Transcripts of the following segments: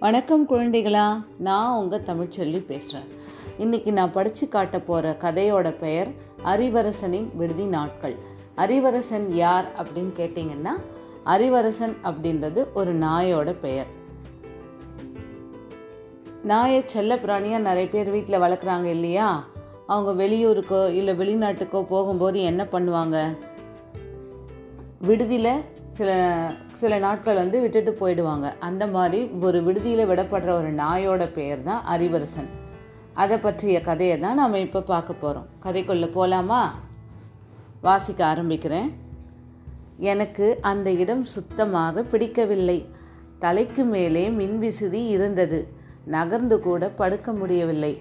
வணக்கம் குழந்தைகளா நான் உங்கள் தமிழ்ச்செல்வி பேசுகிறேன் இன்றைக்கி நான் படித்து காட்ட போகிற கதையோட பெயர் அரிவரசனின் விடுதி நாட்கள். அரிவரசன் யார் அப்படின்னு கேட்டிங்கன்னா அரிவரசன் அப்படின்றது ஒரு நாயோட பெயர். நாயை செல்ல பிராணியாக நிறைய பேர் வீட்டில் வளர்க்குறாங்க இல்லையா? அவங்க வெளியூருக்கோ இல்லை வெளிநாட்டுக்கோ போகும்போது என்ன பண்ணுவாங்க? விடுதியில் சில சில நாட்கள் வந்து விட்டுட்டு போயிடுவாங்க. அந்த மாதிரி ஒரு விடுதியில் விடப்படுற ஒரு நாயோட பெயர் தான் அரிவரசன். அதை பற்றிய கதையை தான் நாம் இப்போ பார்க்க போகிறோம் கதைக்குள்ளே போகலாமா வாசிக்க ஆரம்பிக்கிறேன். எனக்கு அந்த இடம் சுத்தமாக பிடிக்கவில்லை. தலைக்கு மேலே மின்விசிறி இருந்தது. நகர்ந்து கூட படுக்க முடியவில்லை.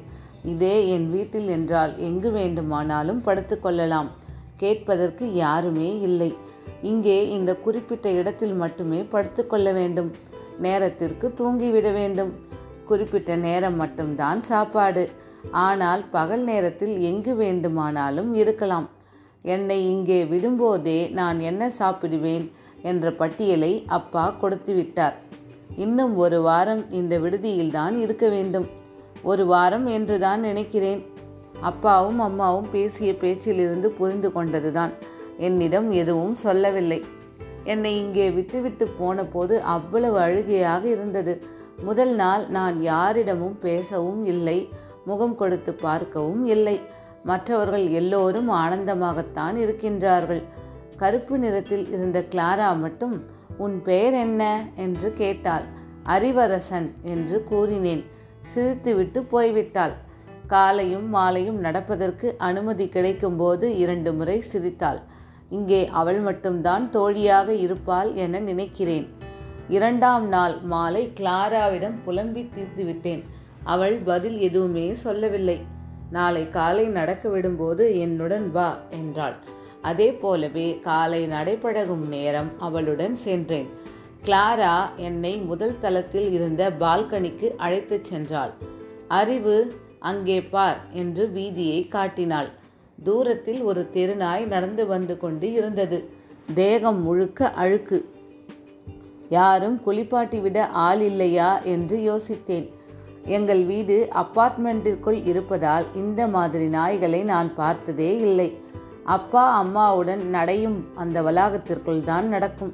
இதே என் வீட்டில் என்றால் எங்கு வேண்டுமானாலும் படுத்துக்கொள்ளலாம் கேட்பதற்கு யாருமே இல்லை. இங்கே இந்த குறிப்பிட்ட இடத்தில் மட்டுமே படுத்துக்கொள்ள வேண்டும். நேரத்திற்கு தூங்கிவிட வேண்டும். குறிப்பிட்ட நேரம் மட்டும்தான் சாப்பாடு. ஆனால் பகல் நேரத்தில் எங்கு வேண்டுமானாலும் இருக்கலாம். என்னை இங்கே விடும்போதே நான் என்ன சாப்பிடுவேன் என்ற பட்டியலை அப்பா கொடுத்து விட்டார் இன்னும் ஒரு வாரம் இந்த விடுதியில்தான் இருக்க வேண்டும். ஒரு வாரம் என்றுதான் நினைக்கிறேன். அப்பாவும் அம்மாவும் பேசிய பேச்சிலிருந்து புரிந்து கொண்டதுதான். என்னிடம் எதுவும் சொல்லவில்லை. என்னை இங்கே விட்டுவிட்டு போன போது அவ்வளவு அழுகையாக இருந்தது. முதல் நாள் நான் யாரிடமும் பேசவும் இல்லை முகம் கொடுத்து பார்க்கவும் இல்லை. மற்றவர்கள் எல்லோரும் ஆனந்தமாகத்தான் இருக்கின்றார்கள். கருப்பு நிறத்தில் இருந்த கிளாரா மட்டும் உன் பெயர் என்ன? என்று கேட்டாள். அறிவரசன் என்று கூறினேன். சிரித்துவிட்டு போய்விட்டாள். காலையும் மாலையும் நடப்பதற்கு அனுமதி கிடைக்கும்போது இரண்டு முறை சிரித்தாள். இங்கே அவள் மட்டும்தான் தோழியாக இருப்பாள் என நினைக்கிறேன். இரண்டாம் நாள் மாலை கிளாராவிடம் புலம்பி தீர்த்துவிட்டேன். அவள் பதில் எதுவுமே சொல்லவில்லை. நாளை காலை நடக்க விடும்போது என்னுடன் வா என்றாள். அதே போலவே காலை நடைபழகும் நேரம் அவளுடன் சென்றேன். கிளாரா என்னை முதல் தளத்தில் இருந்த பால்கனிக்கு அழைத்துச் சென்றாள். அறிவு அங்கே பார் என்று வீதியை காட்டினாள். தூரத்தில் ஒரு தெருநாய் நடந்து வந்து கொண்டு இருந்தது. தேகம் முழுக்க அழுக்கு. யாரும் குளிப்பாட்டி விட ஆள் இல்லையா என்று யோசித்தேன். எங்கள் வீடு அப்பார்ட்மெண்ட்டிற்குள் இருப்பதால் இந்த மாதிரி நாய்களை நான் பார்த்ததே இல்லை. அப்பா அம்மாவுடன் நடையும் அந்த வளாகத்திற்குள் தான் நடக்கும்.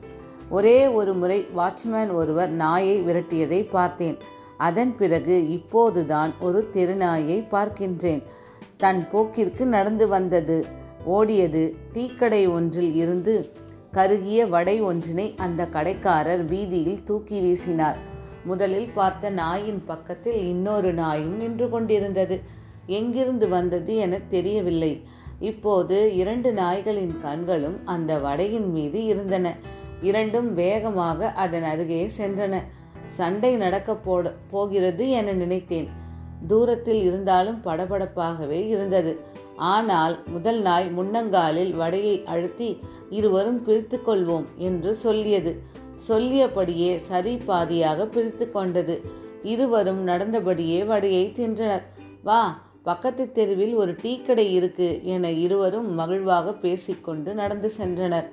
ஒரே ஒரு முறை வாட்ச்மேன் ஒருவர் நாயை விரட்டியதை பார்த்தேன். அதன் பிறகு இப்போதுதான் ஒரு தெருநாயை பார்க்கின்றேன். தன் போக்கிற்கு நடந்து வந்தது. ஓடியது டீக்கடை ஒன்றில் இருந்து கருகிய வடை ஒன்றினை அந்த கடைக்காரர் வீதியில் தூக்கி வீசினார். முதலில் பார்த்த நாயின் பக்கத்தில் இன்னொரு நாயும் நின்று கொண்டிருந்தது. எங்கிருந்து வந்தது என தெரியவில்லை. இப்போது இரண்டு நாய்களின் கண்களும் அந்த வடையின் மீது இருந்தன. இரண்டும் வேகமாக அதன் அருகே சென்றன. சண்டை நடக்க போட போகிறது என நினைத்தேன். தூரத்தில் இருந்தாலும் படபடப்பாகவே இருந்தது. ஆனால் முதல் நாய் முன்னங்காலில் வடையை அழுத்தி இருவரும் பிரித்து கொள்வோம் என்று சொல்லியது. சொல்லியபடியே சரி பாதியாக பிரித்து கொண்டது. இருவரும் நடந்தபடியே வடையை தின்றனர். வா பக்கத்து தெருவில் ஒரு டீ கடை இருக்கு என இருவரும் மகிழ்வாக பேசிக்கொண்டு நடந்து சென்றனர்.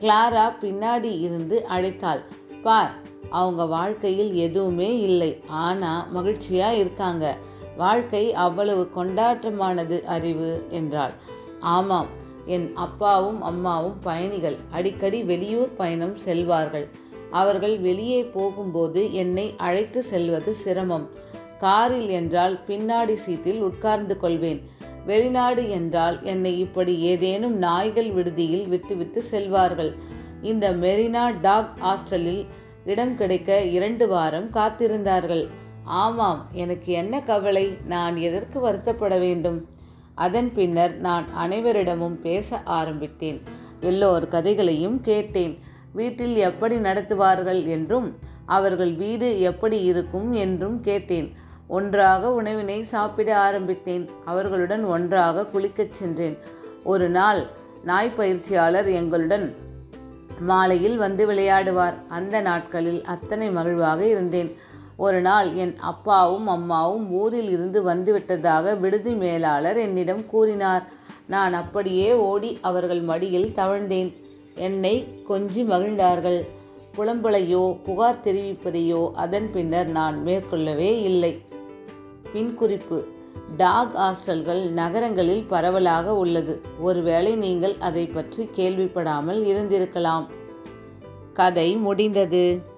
கிளாரா பின்னாடி இருந்து அழைத்தாள். பார் அவங்க வாழ்க்கையில் எதுவுமே இல்லை. ஆனால் மகிழ்ச்சியாக இருக்காங்க. வாழ்க்கை அவ்வளவு கொண்டாட்டமானது அறிவு என்றாள். ஆமாம் என் அப்பாவும் அம்மாவும் பயணிகள். அடிக்கடி வெளியூர் பயணம் செல்வார்கள். அவர்கள் வெளியே போகும்போது என்னை அழைத்து செல்வது சிரமம். காரில் என்றால் பின்னாடி சீட்டில் உட்கார்ந்து கொள்வேன். வெளிநாடு என்றால் என்னை இப்படி ஏதேனும் நாய்கள் விடுதியில் விட்டுவிட்டு செல்வார்கள். இந்த மெரினா டாக் ஹாஸ்டலில் இடம் கிடைக்க இரண்டு வாரம் காத்திருந்தார்கள். ஆமாம் எனக்கு என்ன கவலை? நான் எதற்கு வருத்தப்பட வேண்டும்? அதன் பின்னர் நான் அனைவரிடமும் பேச ஆரம்பித்தேன். எல்லோர் கதைகளையும் கேட்டேன். வீட்டில் எப்படி நடத்துவார்கள் என்றும் அவர்கள் வீடு எப்படி இருக்கும் என்றும் கேட்டேன். ஒன்றாக உணவினை சாப்பிட ஆரம்பித்தேன். அவர்களுடன் ஒன்றாக குளிக்கச் சென்றேன். ஒரு நாள் நாய் பயிற்சியாளர் எங்களுடன் மாலையில் வந்து விளையாடுவார். அந்த நாட்களில் அத்தனை மகிழ்வாக இருந்தேன். ஒரு நாள் என் அப்பாவும் அம்மாவும் ஊரில் இருந்து வந்துவிட்டதாக விடுதி மேலாளர் என்னிடம் கூறினார். நான் அப்படியே ஓடி அவர்கள் மடியில் தவழ்ந்தேன். என்னை கொஞ்சி மகிழ்ந்தார்கள். புலம்பலையோ புகார் தெரிவிப்பதையோ அதன் பின்னர் நான் மேற்கொள்ளவே இல்லை. பின் குறிப்பு. டாக் ஹாஸ்டல்கள் நகரங்களில் பரவலாக உள்ளது. ஒருவேளை நீங்கள் அதை பற்றி கேள்விப்படாமல் இருந்திருக்கலாம். கதை முடிந்தது.